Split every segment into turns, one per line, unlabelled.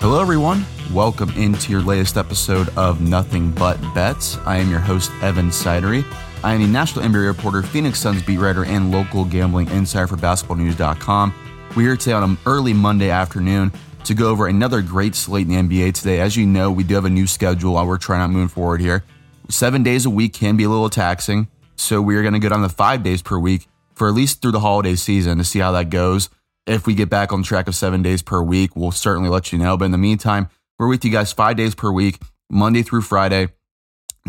Hello, everyone. Welcome into your latest episode of Nothing But Bets. I am your host, Evan Sidery. I am a national NBA reporter, Phoenix Suns beat writer, and local gambling insider for basketballnews.com. We're here today on an early Monday afternoon to go over another great slate in the NBA today. As you know, we do have a new schedule while we're trying to move forward here. Seven days a week can be a little taxing, so we're going to go down to five days per week for at least through the holiday season to see how that goes. If we get back on track of seven days per week, we'll certainly let you know. But in the meantime, we're with you guys five days per week, Monday through Friday,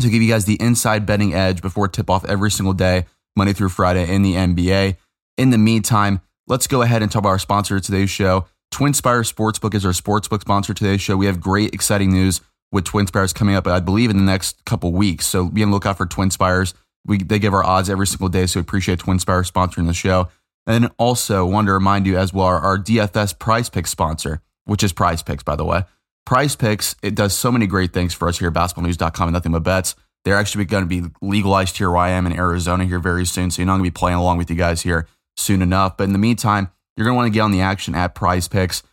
to give you guys the inside betting edge before tip off every single day, Monday through Friday in the NBA. In the meantime, let's go ahead and talk about our sponsor of today's show. TwinSpires Sportsbook is our sportsbook sponsor today's show. We have great, exciting news with TwinSpires coming up, I believe, in the next couple weeks. So be on the lookout for TwinSpires. We, they give our odds every single day, so we appreciate TwinSpires sponsoring the show. And then also wanted to remind you as well, our, DFS Prize Picks sponsor, which is Prize Picks, by the way. Prize Picks, it does so many great things for us here at basketballnews.com and nothing but bets. They're actually going to be legalized here where I am in Arizona here very soon. So you're not going to be playing along with you guys here soon enough. But in the meantime, you're going to want to get on the action at Prize Picks.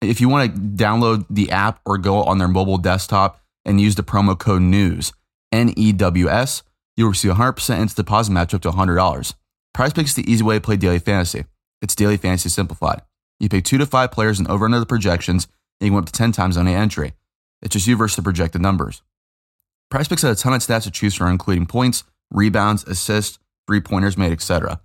If you want to download the app or go on their mobile desktop and use the promo code NEWS, N E W S, you'll receive a 100% instant deposit match up to $100. Prize Picks is the easy way to play daily fantasy. It's daily fantasy simplified. You pick two to five players and over under the projections, and you can win up to 10 times on a entry. It's just you versus the projected numbers. Prize Picks has a ton of stats to choose from, including points, rebounds, assists, three pointers made, etc.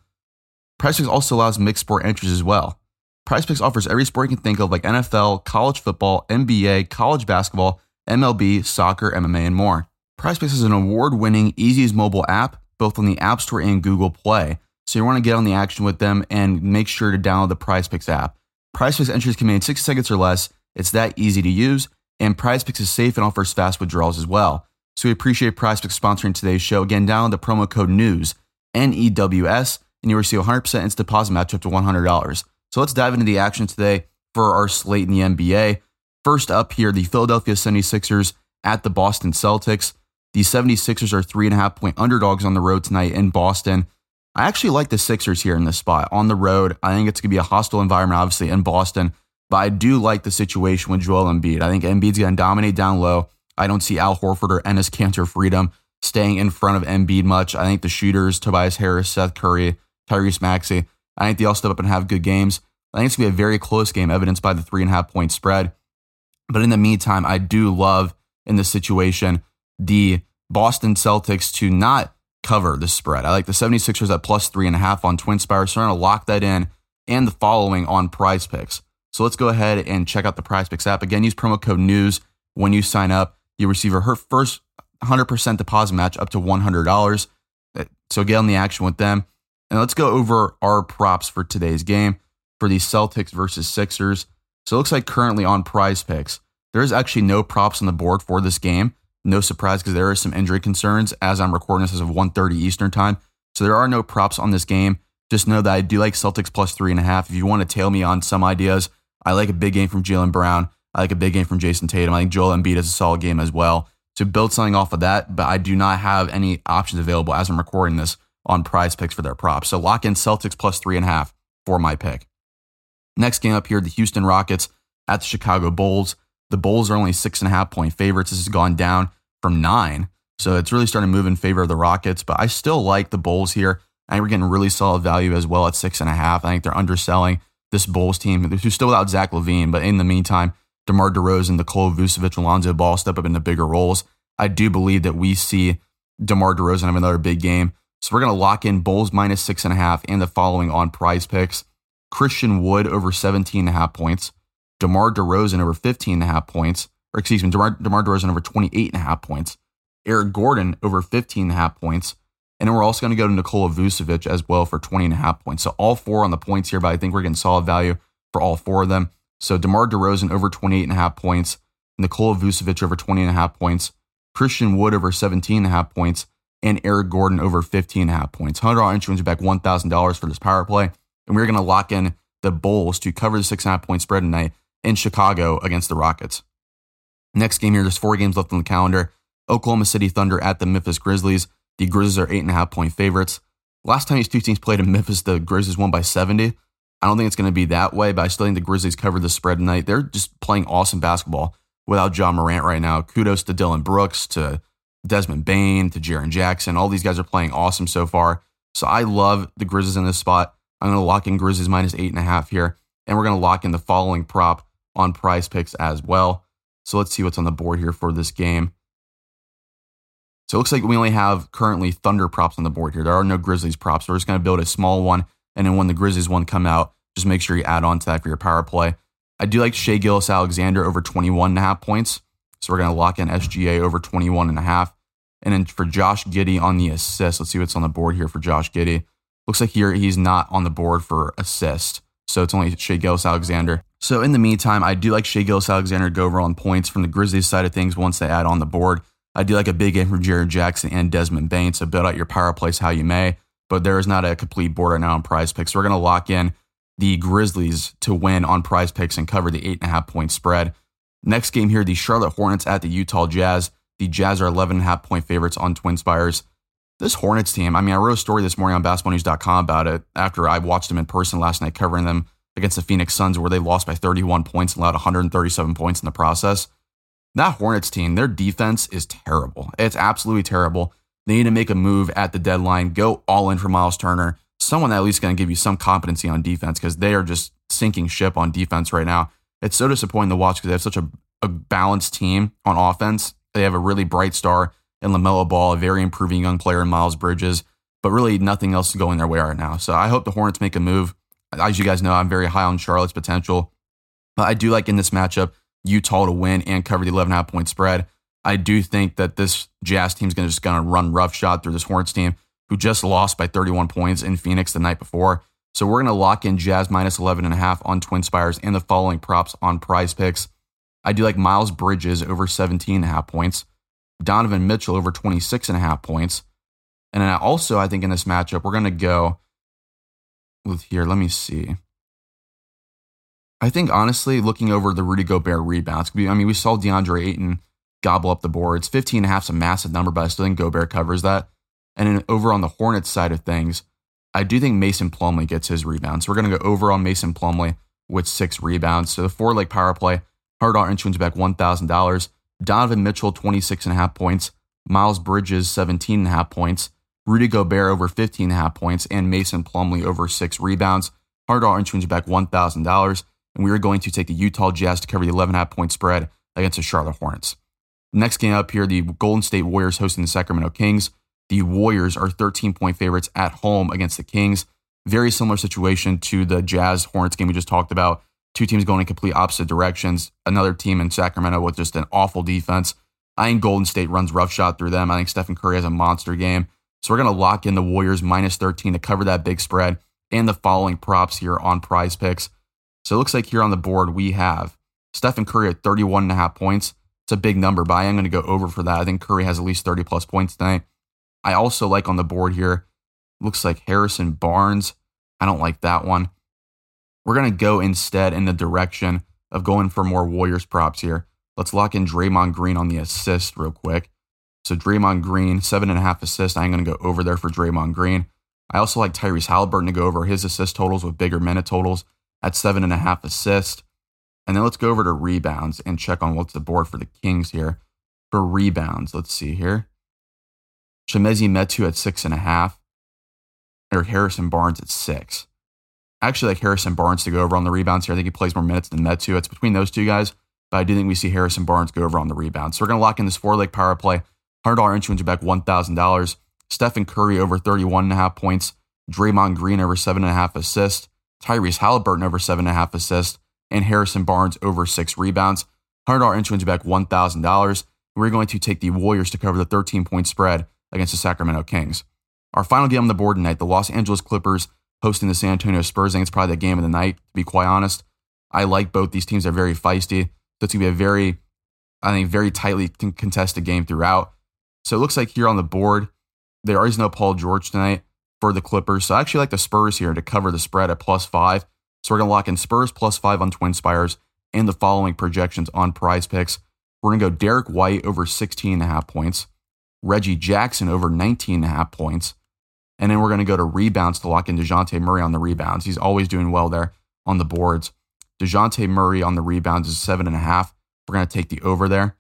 Prize Picks also allows mixed sport entries as well. Prize Picks offers every sport you can think of, like NFL, college football, NBA, college basketball, MLB, soccer, MMA, and more. Prize Picks is an award winning, easy as mobile app, both on the App Store and Google Play. So you want to get on the action with them and make sure to download the Prize Picks app. Prize Picks entries can be in six seconds or less. It's that easy to use, and Prize Picks is safe and offers fast withdrawals as well. So we appreciate Prize Picks sponsoring today's show. Again, download the promo code NEWS, N E W S, and you'll receive 100% instant deposit match up to $100. So let's dive into the action today for our slate in the NBA. First up here, the Philadelphia 76ers at the Boston Celtics. The 76ers are three and a half point underdogs on the road tonight in Boston. I actually like the Sixers here in this spot on the road. I think it's going to be a hostile environment, obviously, in Boston, but I do like the situation with Joel Embiid. I think Embiid's going to dominate down low. I don't see Al Horford or Enes Kanter Freedom staying in front of Embiid much. I think the shooters, Tobias Harris, Seth Curry, Tyrese Maxey, I think they all step up and have good games. I think it's going to be a very close game, evidenced by the three and a half point spread. But in the meantime, I do love in this situation the Boston Celtics to not cover the spread. I like the 76ers at plus three and a half on TwinSpires. So I'm going to lock that in and the following on prize picks. So let's go ahead and check out the prize picks app. Again, use promo code NEWS when you sign up. You receive a first 100% deposit match up to $100. Eh, so get on the action with them. And let's go over our props for today's game for the Celtics versus Sixers. So it looks like currently on prize picks, there's actually no props on the board for this game. No surprise because there are some injury concerns as I'm recording this as of 1.30 Eastern time. So there are no props on this game. Just know that I do like Celtics plus three and a half. If you want to tail me on some ideas, I like a big game from Jaylen Brown. I like a big game from Jayson Tatum. I think Joel Embiid is a solid game as well. To build something off of that, but I do not have any options available as I'm recording this on prize picks for their props. So lock in Celtics plus three and a half for my pick. Next game up here, the Houston Rockets at the Chicago Bulls. The Bulls are only six and a half point favorites. This has gone down from nine. So it's really starting to move in favor of the Rockets, but I still like the Bulls here. I think we're getting really solid value as well at six and a half. I think they're underselling this Bulls team, who's still without Zach LaVine, but in the meantime, DeMar DeRozan, Nikola Vucevic, and Lonzo Ball step up into bigger roles. I do believe that we see DeMar DeRozan have another big game. So we're going to lock in Bulls minus six and a half and the following on prize picks. Christian Wood over 17 and a half points. DeMar DeRozan over 15 and a half points, or excuse me, DeMar, DeMar DeRozan over 28 and a half points. Eric Gordon over 15 and a half points. And then we're also going to go to Nikola Vucevic as well for 20 and a half points. So all four on the points here, but I think we're getting solid value for all four of them. So DeMar DeRozan over 28 and a half points, Nikola Vucevic over 20 and a half points, Christian Wood over 17 and a half points, and Eric Gordon over 15 and a half points. $100 entry wins back $1,000 for this power play. And we're going to lock in the Bulls to cover the six and a half point spread tonight in Chicago against the Rockets. Next game here, there's four games left on the calendar. Oklahoma City Thunder at the Memphis Grizzlies. The Grizzlies are eight and a half point favorites. Last time these two teams played in Memphis, the Grizzlies won by 70. I don't think it's going to be that way, but I still think the Grizzlies covered the spread tonight. They're just playing awesome basketball without John Morant right now. Kudos to Dillon Brooks, to Desmond Bane, to Jaren Jackson. All these guys are playing awesome so far. So I love the Grizzlies in this spot. I'm going to lock in Grizzlies minus eight and a half here. And we're going to lock in the following prop on prize picks as well. So let's see what's on the board here for this game. So it looks like we only have currently Thunder props on the board here. There are no Grizzlies props. So we're just going to build a small one and then when the Grizzlies one come out, just make sure you add on to that for your power play. I do like Shai Gilgeous-Alexander over 21 and a half points. So we're going to lock in SGA over 21 and a half. And then for Josh Giddey on the assist, let's see what's on the board here for Josh Giddey. Looks like here he's not on the board for assist. So it's only Shai Gilgeous-Alexander. So in the meantime, I do like Shai Gilgeous-Alexander to go over on points from the Grizzlies side of things once they add on the board. I do like a big game from Jaren Jackson and Desmond Bane. So build out your power plays how you may but there is not a complete board right now on prize picks. So we're going to lock in the Grizzlies to win on prize picks and cover the eight and a half point spread. Next game here, the Charlotte Hornets at the Utah Jazz. The Jazz are 11 and a half point favorites on Twin Spires. This Hornets team, I mean, I wrote a story this morning on basketballnews.com about it after I watched them in person last night covering them against the Phoenix Suns where they lost by 31 points and allowed 137 points in the process. That Hornets team, their defense is terrible. It's absolutely terrible. They need to make a move at the deadline, go all in for Miles Turner, someone that at least going to give you some competency on defense because they are just sinking ship on defense right now. It's so disappointing to watch because they have such a, a balanced team on offense. They have a really bright star in LaMelo Ball, a very improving young player in Miles Bridges, but really nothing else going their way right now. So I hope the Hornets make a move. As you guys know, I'm very high on Charlotte's potential. But I do like in this matchup Utah to win and cover the 11.5 point spread. I do think that this Jazz team is going to just going to run roughshod through this Hornets team who just lost by 31 points in Phoenix the night before. So we're going to lock in Jazz minus 11 and a half on Twin Spires and the following props on prize picks. I do like Miles Bridges over 17 and a half points, Donovan Mitchell over 26 and a half points. And then also, I think in this matchup, we're going to go with here. Let me see. I think honestly, looking over the Rudy Gobert rebounds, I mean, we saw DeAndre Ayton gobble up the boards. 15 and a half is a massive number, but I still think Gobert covers that. And then over on the Hornets side of things, I do think Mason Plumlee gets his rebounds. So we're going to go over on Mason Plumlee with six rebounds. So the four leg power play, hard dollar entrance back $1,000. Donovan Mitchell, 26 and a half points. Miles Bridges, 17 and a half points. Rudy Gobert over 15 and a half points. And Mason Plumlee over six rebounds. Hard dollar entrance back $1,000. And we are going to take the Utah Jazz to cover the 11 and a half point spread against the Charlotte Hornets. Next game up here, the Golden State Warriors hosting the Sacramento Kings. The Warriors are 13 point favorites at home against the Kings. Very similar situation to the Jazz Hornets game we just talked about. Two teams going in complete opposite directions. Another team in Sacramento with just an awful defense. I think Golden State runs roughshod through them. I think Stephen Curry has a monster game. So we're going to lock in the Warriors minus 13 to cover that big spread and the following props here on prize picks. So it looks like here on the board we have Stephen Curry at 31 and a half points. It's a big number, but I am going to go over for that. I think Curry has at least 30 plus points tonight. I also like on the board here, looks like Harrison Barnes. I don't like that one. We're going to go instead in the direction of going for more Warriors props here. Let's lock in Draymond Green on the assist real quick. So Draymond Green, seven and a half assists. I'm going to go over there for Draymond Green. I also like Tyrese Halliburton to go over his assist totals with bigger minute totals at seven and a half assists. And then let's go over to rebounds and check on what's the board for the Kings here. For rebounds, let's see here. Chimezie Metu at six and a half, or Harrison Barnes at six. I actually like Harrison Barnes to go over on the rebounds here. I think he plays more minutes than Metu. It's between those two guys, but I do think we see Harrison Barnes go over on the rebounds. So we're going to lock in this four leg power play. $100 entry wins back $1,000. Stephen Curry over 31 and a half points. Draymond Green over seven and a half assists. Tyrese Halliburton over seven and a half assists and Harrison Barnes over six rebounds. $100 entry wins back $1,000. We're going to take the Warriors to cover the 13 point spread against the Sacramento Kings. Our final game on the board tonight, the Los Angeles Clippers hosting the San Antonio Spurs. I think it's probably the game of the night, to be quite honest. I like both these teams. They're very feisty. So it's going to be a very, I think, very tightly contested game throughout. So it looks like here on the board, there is no Paul George tonight for the Clippers. So I actually like the Spurs here to cover the spread at plus five. So we're going to lock in Spurs plus five on Twin Spires and the following projections on prize picks. We're going to go Derrick White over 16 and a half points, Reggie Jackson over 19 and a half points, And then we're going to go to rebounds to lock in DeJounte Murray on the rebounds. He's always doing well there on the boards. DeJounte Murray on the rebounds is seven and a half. We're going to take the over there.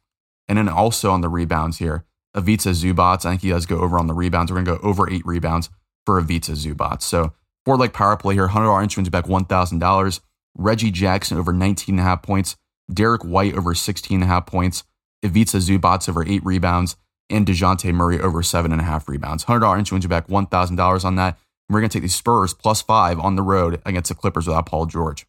And then also on the rebounds here, Ivica Zubac. I think he does go over on the rebounds. We're going to go over eight rebounds for Ivica Zubac. So four leg power play here, $100 insurance back $1,000. Reggie Jackson over 19 and a half points. Derrick White over 16 and a half points. Ivica Zubac over eight rebounds. And DeJounte Murray over seven and a half rebounds. $100 insurance back $1,000 on that. And we're going to take the Spurs plus five on the road against the Clippers without Paul George.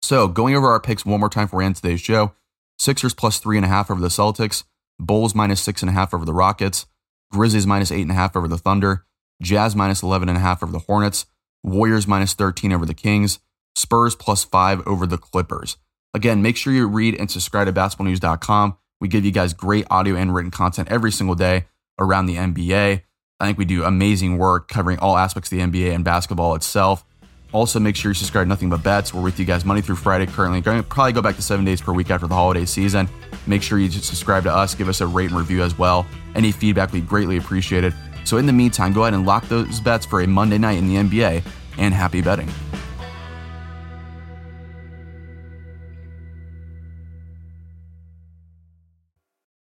So going over our picks one more time for we end today's show. Sixers plus three and a half over the Celtics. Bulls minus six and a half over the Rockets. Grizzlies minus eight and a half over the Thunder. Jazz minus 11 and a half over the Hornets. Warriors minus 13 over the Kings. Spurs plus five over the Clippers. Again, make sure you read and subscribe to basketballnews.com. We give you guys great audio and written content every single day around the NBA. I think we do amazing work covering all aspects of the NBA and basketball itself. Also, make sure you subscribe to Nothing But Bets. We're with you guys Monday through Friday currently. Going to probably go back to seven days per week after the holiday season. Make sure you subscribe to us, give us a rate and review as well. Any feedback we greatly appreciate it. So in the meantime, go ahead and lock those bets for a Monday night in the NBA and happy betting.